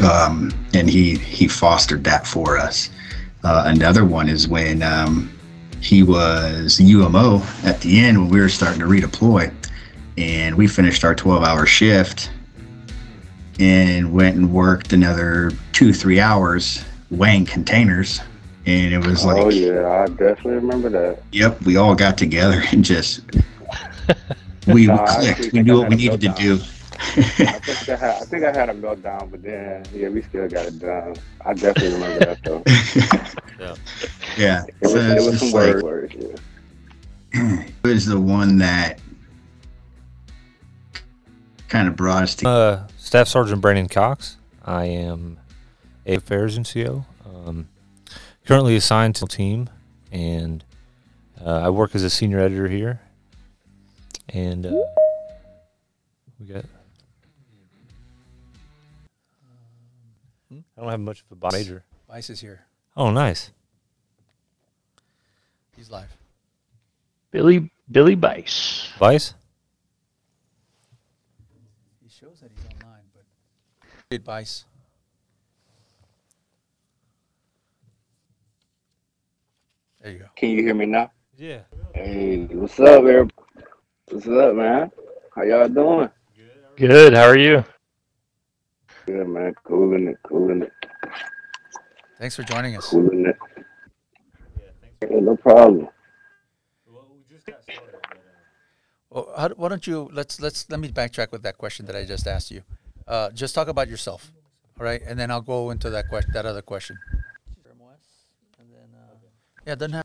um, and he he fostered that for us. Uh, another one is when um, he was UMO at the end when we were starting to redeploy, and we finished our 12-hour shift and went and worked another two three hours weighing containers. And it was like oh yeah i definitely remember that. Yep we all got together and just we No, clicked. we knew what we needed to do I think I, had, I think I had a meltdown, but then yeah, we still got it done. I definitely remember that though. yeah It was, so it was some like words. Yeah. it was the one that kind of brought us to Uh, Staff Sergeant Brandon Cox. I am a affairs NCO. Um, currently assigned to the team, and uh, I work as a senior editor here. And uh, we got. I don't have much of a body major. Vice is here. Oh, nice. He's live. Billy Billy Bice. Vice. He shows that he's online, but Good Vice. There you go. Can you hear me now? Yeah. Hey, what's up, everybody? What's up, man? How y'all doing? Good. How are you? Good, man. Cooling it, cooling it, Thanks for joining us. cooling it. Yeah, no problem. Well, how, why don't you let's let's let me backtrack with that question that I just asked you. Uh, just talk about yourself, all right, and then I'll go into that question, that other question. Yeah, doesn't have.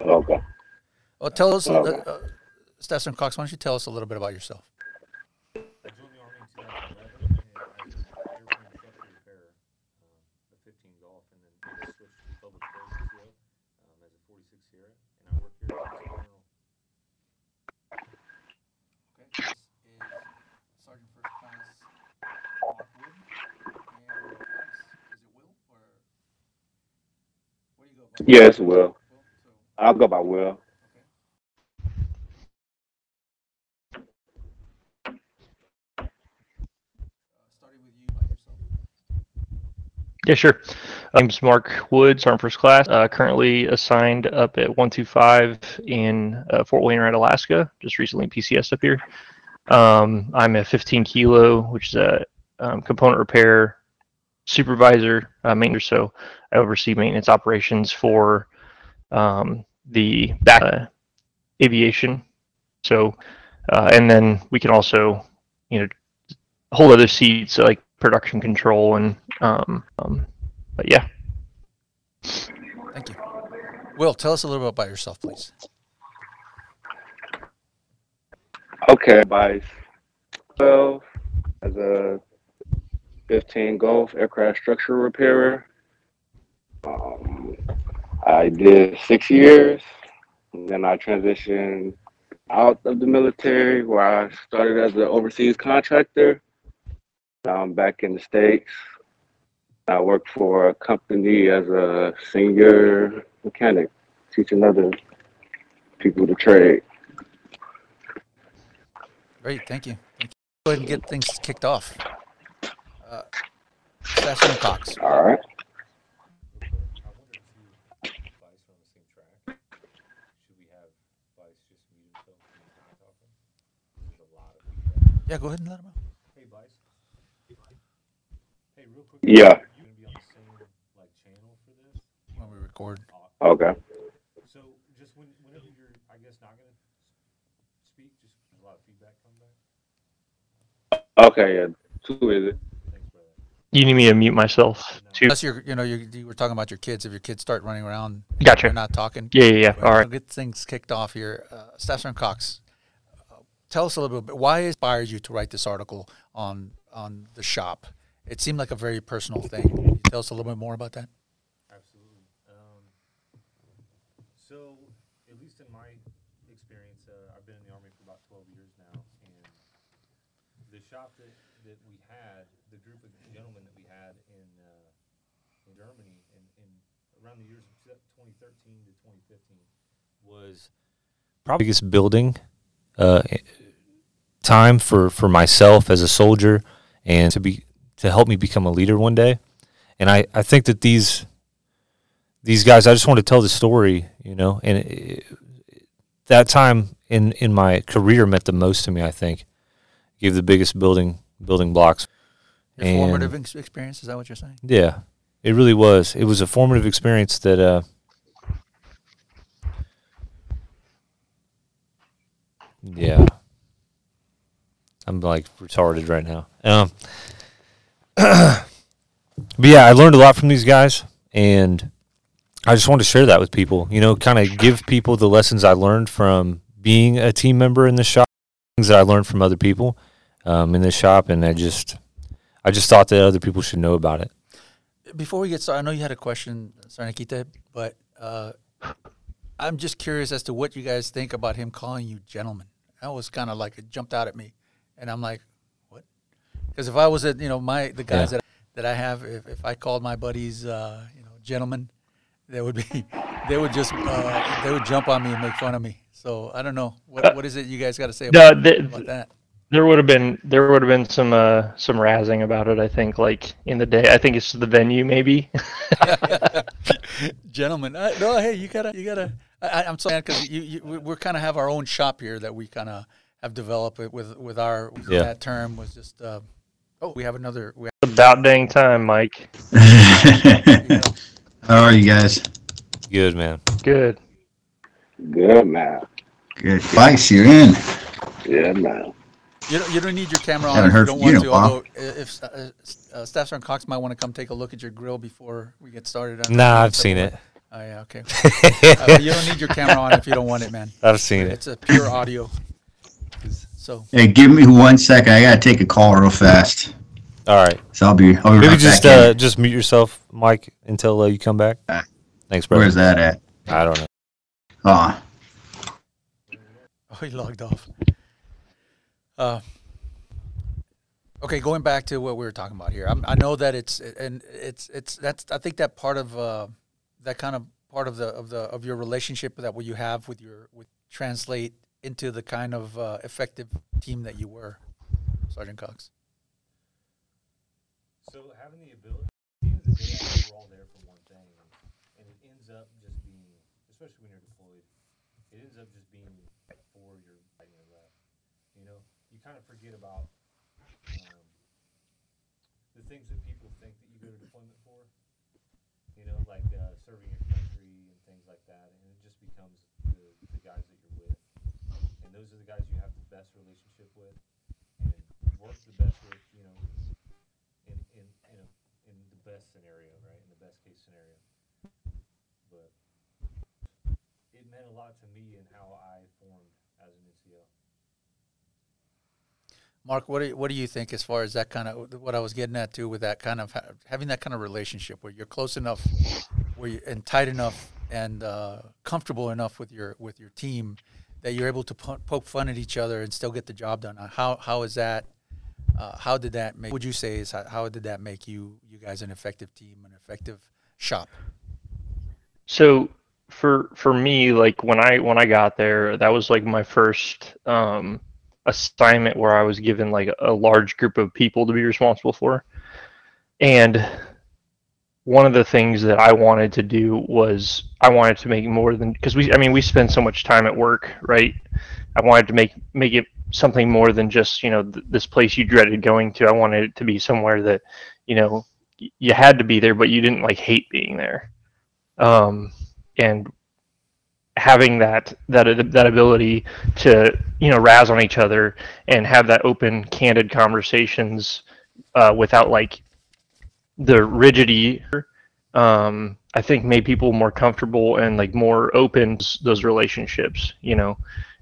Okay. Well, tell us, uh, Okay. uh, Staff Sergeant Cox. Why don't you tell us a little bit about yourself? Sergeant First Class Mark why don't you tell us a little bit about yourself? Yes, Will. Will? I'll go by Will. starting with you by yourself. Yeah, sure. My name's Mark Woods, Sergeant First Class. Uh, currently assigned up at 125 in uh, Fort Wainwright, Alaska. Just recently PCS up here. Um, I'm a 15 kilo, which is a um, component repair supervisor, uh, maintenance. So I oversee maintenance operations for um, the back uh, aviation. So, uh, and then we can also, you know, hold other seats like production control and um, um but yeah Thank you. Will, tell us a little bit about yourself, please. Okay, Vice. Well, as a 15 Golf aircraft structure repairer, um, I did six years. And then I transitioned out of the military where I started as an overseas contractor. Now I'm back in the States. I work for a company as a senior mechanic, teaching other people to trade. Great, thank you. Thank you. Go ahead and get things kicked off. Uh, Cox. All right. Yeah, go ahead and let him know. Yeah. When record. Okay. So just when, whenever you're, I guess, not gonna speak, just a lot of feedback come back. Okay. Yeah. Two is it? you need me to mute myself too Unless you're, you know, you, you were talking about your kids. If your kids start running around, Gotcha. you're not talking. yeah yeah yeah But all I'll right Get things kicked off here. Uh, Staff Sergeant Cox, uh, tell us a little bit. Why inspired you to write this article on on the shop? It seemed like a very personal thing. Can you tell us a little bit more about that? Absolutely. Um, so, at least in my experience, uh, I've been in the Army for about 12 years now, and the shop that, that we had, the group of gentlemen that we had in, uh, in Germany in, in around the years of 2013 to 2015 was probably the biggest building uh, time for for myself as a soldier and to be to help me become a leader one day. And I I think that these these guys I just want to tell the story, you know, and it, that time in in my career meant the most to me, I think. Gave the biggest building building blocks. Your And- formative experience, is that what you're saying? Yeah, it really was. It was a formative experience that. Uh, yeah, I'm like retarded right now. Um, but yeah, I learned a lot from these guys, and I just want to share that with people. You know, kind of give people the lessons I learned from being a team member in the shop, things that I learned from other people um, in the shop, and I just, I just thought that other people should know about it. Before we get started, I know you had a question, Sarnikita, but uh, I'm just curious as to what you guys think about him calling you gentlemen. That was kind of like it jumped out at me, and I'm like, what? Because if I was at you know my the guys Yeah. that that I have, if, if I called my buddies uh, you know gentlemen, they would be they would just uh, they would jump on me and make fun of me. So I don't know what what is it you guys got to say No, about, the- about that? There would have been there would have been some uh some razzing about it. I think like in the day. I think it's the venue maybe. gentlemen. Uh, no, hey, you gotta, you gotta. I, I- I'm sorry because you, you, we- we're kind of have our own shop here that we kind of have developed it with with our Yeah. that term was just. Uh, oh, we have another. We have About dang time, Mike. How are you guys? Good man. Good. Good man. Good. Vice, you're in. Yeah, man. you don't, you don't need your camera on if you don't from you want to. a. Although uh, if uh, uh, Staff Sergeant Cox might want to come take a look at your grill before we get started. on- Nah, I've seen it. Oh yeah, okay. uh, you don't need your camera on if you don't want it, man. I've seen it. It's a pure audio. So Hey, give me one second. I gotta take a call real fast. All right. So I'll be. I'll be Maybe right just back in. uh, just mute yourself, Mike, until uh, you come back. Thanks, brother. Where's that at? I don't know. Oh, Oh, he logged off. Uh, okay, going back to what we were talking about here. I'm, I know that it's and it's it's that's I think that part of uh, that kind of part of the of the of your relationship that what you have with your with translate into the kind of uh, effective team that you were, Sergeant Cox. So having the ability, the day, we're all there for one thing, and, and it ends up just being, especially when you're deployed, it ends up just being for your right and left. You know, you kind of forget about um, the things that people think that you go to deployment for. You know, like uh, serving your country and things like that, and it just becomes the, the guys that you're with, and those are the guys you have the best relationship with, and work the best with. You know, in in in, a, in the best scenario, right? In the best case scenario. But it meant a lot to me and how I formed as an NCO. Mark, what do you, what do you think as far as that kind of what I was getting at too with that kind of having that kind of relationship where you're close enough, where you and tight enough and uh, comfortable enough with your with your team that you're able to po- poke fun at each other and still get the job done. Uh, How how is that? Uh, how did that make? Would you say is how, how did that make you you guys an effective team, an effective shop? So for for me, like when I when I got there, that was like my first um, assignment where I was given like a large group of people to be responsible for, and one of the things that I wanted to do was I wanted to make more than because we I mean we spend so much time at work, right? I wanted to make make it something more than just you know th- this place you dreaded going to. I wanted it to be somewhere that you know you had to be there, but you didn't like hate being there um, and having that that that ability to you know razz on each other and have that open candid conversations uh, without like the rigidity um, i think made people more comfortable and like more open those relationships you know?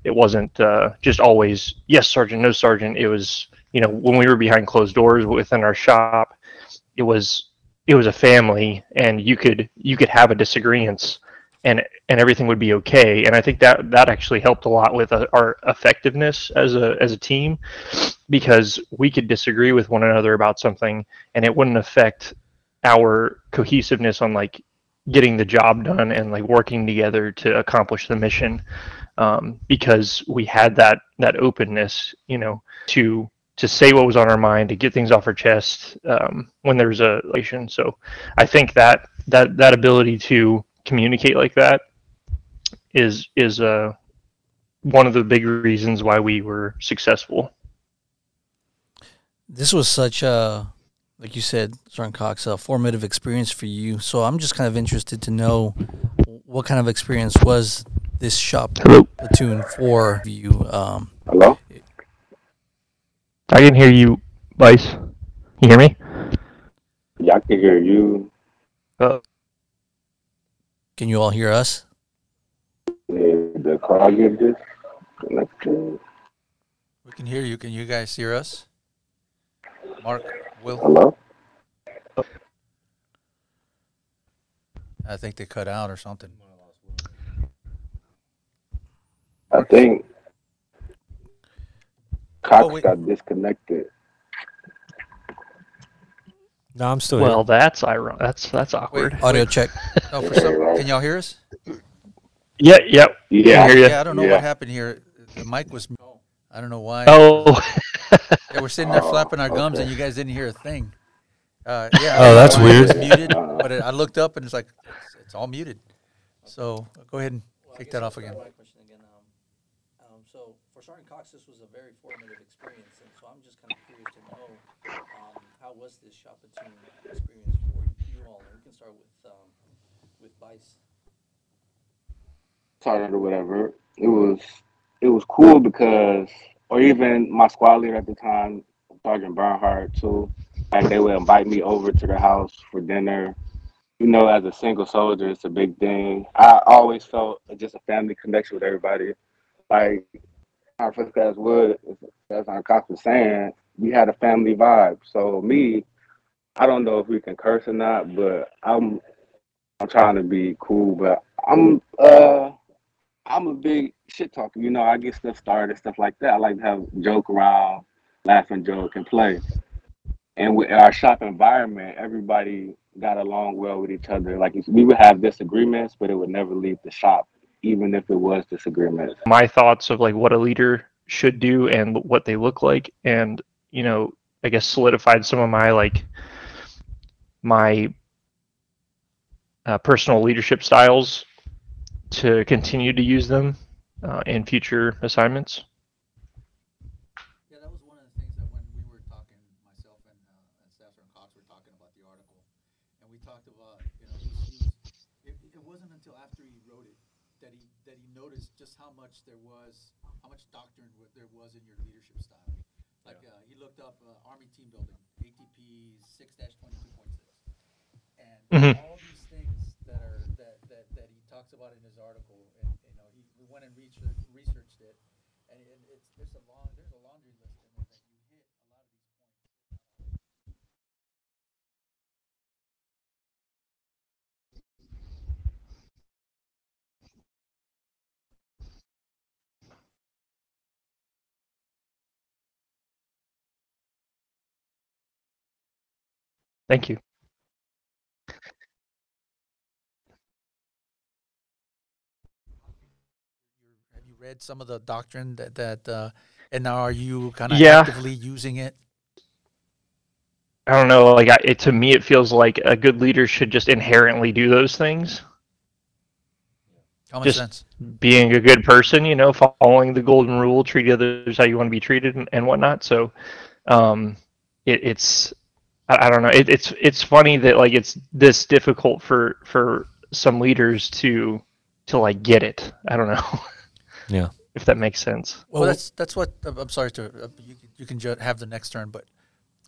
It wasn't uh, just always yes sergeant no sergeant. It was you know when we were behind closed doors within our shop it was it was a family and you could you could have a disagreement and and everything would be okay and i think that that actually helped a lot with uh, our effectiveness as a as a team because we could disagree with one another about something and it wouldn't affect our cohesiveness on like getting the job done and like working together to accomplish the mission um, because we had that that openness, you know, to to say what was on our mind, to get things off our chest um, when there's a relation. So I think that that that ability to communicate like that is is uh, one of the big reasons why we were successful. This was such a, like you said, Sergeant Cox, a formative experience for you. So I'm just kind of interested to know what kind of experience was this shop Hello. platoon for you. Um, Hello? I can hear you, Vice. You hear me? Yeah, I can hear you. Uh, can you all hear us? The car get disconnected? We can hear you. Can you guys hear us? Mark, Will, Hello? I think they cut out or something. I think Cox Oh, got disconnected. No, I'm still well, that's ironic. That's that's awkward. Wait, Audio wait. check. No, for some, can y'all hear us? Yeah, yeah. Yeah. I hear you. Yeah, I don't know Yeah. what happened here. The mic was. I don't know why. Oh, Yeah, we're sitting there Oh, flapping our gums, and you guys didn't hear a thing. Uh, yeah. Oh, that's it weird. was muted, but it, I looked up and it's like it's, it's all muted. So go ahead and kick that off again. question again. Um, um, so for Sergeant Cox, this was a very formative experience, and so I'm just kind of curious to know um, how was this shop platoon experience for you all? And we can start with um, with Vice. started or whatever, it was it was cool because, or even my squad leader at the time, Sergeant Bernhardt too, like they would invite me over to their house for dinner. You know, as a single soldier, it's a big thing. I always felt just a family connection with everybody. Like our first class would, as our Cox was saying, we had a family vibe. So me, I don't know if we can curse or not, but I'm I'm trying to be cool, but I'm uh I'm a big shit talker. You know, I get stuff started, stuff like that. I like to have joke around, laugh and joke and play. And with our shop environment, everybody got along well with each other. Like we would have disagreements, but it would never leave the shop, even if it was disagreements. my thoughts of like what a leader should do and what they look like, and you know, I guess solidified some of my like my uh, personal leadership styles to continue to use them uh, in future assignments. Yeah, that was one of the things that when we were talking, myself and, uh, and Staff Sergeant Cox were talking about the article, and we talked about, you know, he was, he was, it, it wasn't until after he wrote it that he that he noticed just how much there was, how much doctrine wa- there was in your leadership style. Like uh, he looked up uh, Army team building, ATP six twenty two point six, and Mhm. all these things that are that, that that he talks about in his article, and you know, he we went and researched researched it, and it, it's there's a long there's a laundry list Thank you. Have you read some of the doctrine that that uh, and now are you kind of Yeah. actively using it? I don't know. Like I, it, to me, it feels like a good leader should just inherently do those things. Common Just- sense. being a good person, you know, following the golden rule, treat others how you want to be treated and, and whatnot. So, um, it, it's, I, I don't know. It, it's, it's funny that like it's this difficult for, for some leaders to, to like get it. I don't know. Yeah. If that makes sense. Well, Well- that's that's what uh, I'm sorry to uh, you, can- you can ju- have the next turn, but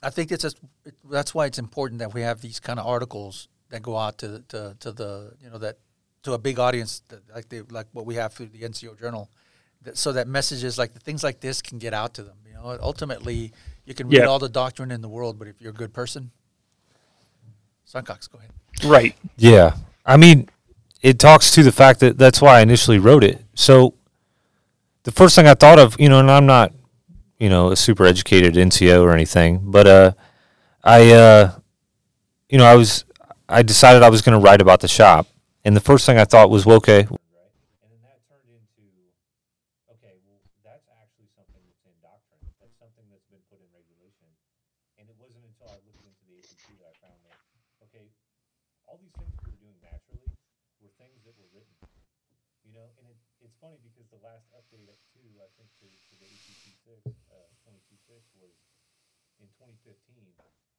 I think it's just it, that's why it's important that we have these kind of articles that go out to the- to to the you know that to a big audience that, like they like what we have through the NCO Journal, that, so that messages like the things like this can get out to them. You know, ultimately you can read Yeah. all the doctrine in the world, but if you're a good person, Suncox, go ahead. Right. Yeah. I mean, it talks to the fact that that's why I initially wrote it. So the first thing I thought of, you know, and I'm not, you know, a super educated NCO or anything, but uh I uh you know, I was I decided I was going to write about the shop. And the first thing I thought was, well, okay, And then that turned into okay, well, that's actually something that's in doctrine. That's something that's been put in regulation. And it wasn't until I looked into the ATP that I found that, okay, all these things we were doing naturally were things that were written. You know, and it, it's funny because the last update up to, I think, to, to the ATP six, uh, twenty-two six was in twenty fifteen.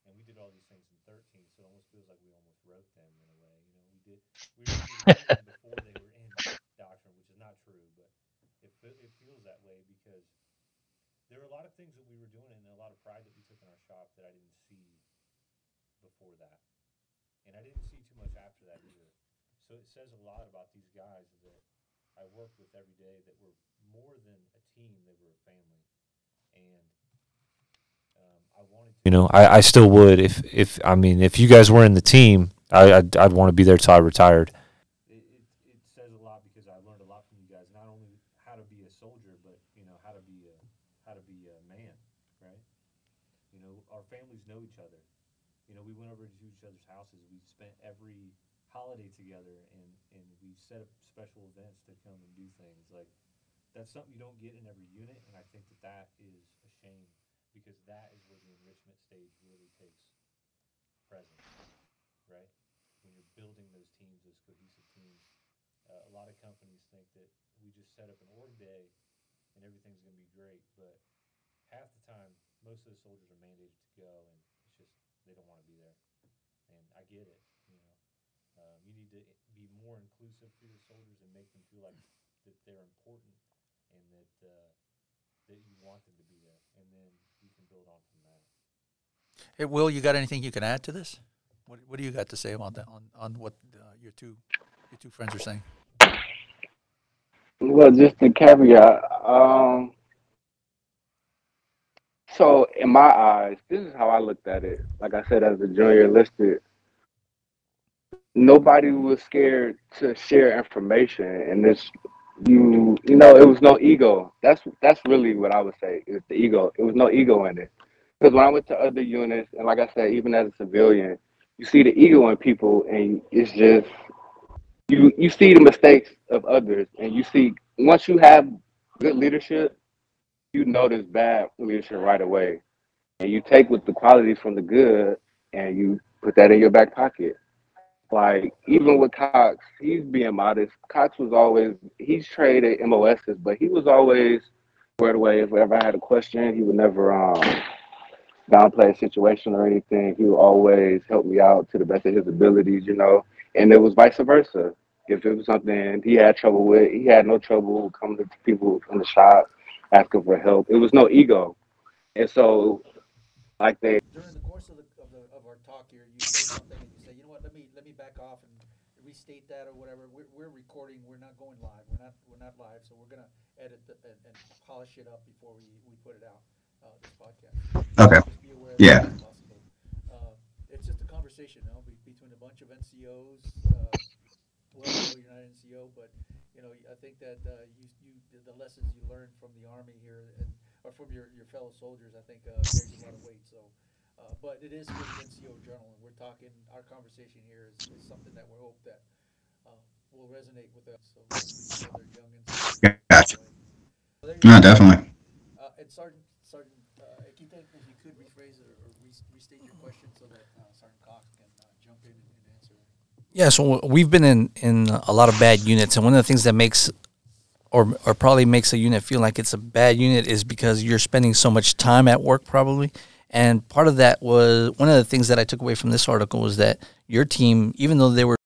And we did all these things in thirteen, so it almost feels like we almost wrote them in a way, you know, we did, we were them before they were in doctrine, which is not true, but it, it feels that way because there were a lot of things that we were doing and a lot of pride that we took in our shop that I didn't see before that. And I didn't see too much after that either. So it says a lot about these guys that I worked with every day that were more than a team, they were a family. And um, I wanted to. You know, I, I still would if, if, I mean, if you guys were in the team, I, I'd, I'd want to be there till I retired. It, it, it says a lot because I learned a lot from you guys, not only how to be a soldier, but, you know, how to be a, how to be a man, right? You know, our families know each other. You know, we went over to each other's houses. We spent every holiday together, and and we set up special events to come and do things. Like that's something you don't get in every unit, and I think that that is a shame because that is where the enrichment stage really takes presence, right? When you're building those teams, those cohesive teams. Uh, a lot of companies think that we just set up an org day and everything's going to be great, but half the time, most of the soldiers are mandated to go, and it's just they don't want to be there. And I get it, you know. Um, you need to be more inclusive for your soldiers and make them feel like that they're important and that uh, that you want them to be there, and then you can build on from that. Hey, Will, you got anything you can add to this? What, what do you got to say about that on, on what uh, your two your two friends are saying? Well, just a caveat. Um, so, in my eyes, this is how I looked at it. Like I said, as a junior enlisted, nobody was scared to share information, and this, you, you know, it was no ego. That's that's really what I would say is the ego. It was no ego in it. Because when I went to other units, and like I said, even as a civilian, you see the ego in people, and it's just you you see the mistakes of others, and you see once you have good leadership, you notice bad leadership right away, and you take with the qualities from the good, and you put that in your back pocket. Like even with Cox, he's being modest. Cox was always he's traded MOSs, but he was always squared away. If ever I had a question, he would never um downplay a situation or anything. He would always help me out to the best of his abilities, you know. And it was vice versa. If it was something he had trouble with, he had no trouble coming to people in the shop asking for help. It was no ego. And so like they During the course of the, of the, of our talk here, you say something and you say, you know what, let me, let me back off and restate that or whatever. We're, we're recording, we're not going live, we're not, we're not live, so we're gonna edit the, and, and polish it up before we, we put it out, uh, this podcast. Okay. Just be aware of Yeah. that as possible. Uh, it's just a conversation, you know, between a bunch of NCOs, uh, well, you're not an NCO, but, you know, I think that, uh, you, you, the- lessons you learned from the army here and, or from your, your fellow soldiers, I think, uh, carries a lot of weight, so. Uh, but it is for the NCO Journal, and we're talking, our conversation here is, is something that we hope that, uh, will resonate with us, so young NCOs. Gotcha. So No, definitely. Uh, and Sergeant, Sergeant, uh, Akita, if you could rephrase it or restate your question so that, uh, Sergeant Cox can, uh, jump in and answer. Yeah, so we've been in in a lot of bad units, and one of the things that makes or or probably makes a unit feel like it's a bad unit is because you're spending so much time at work, probably. And part of that was one of the things that I took away from this article was that your team, even though they were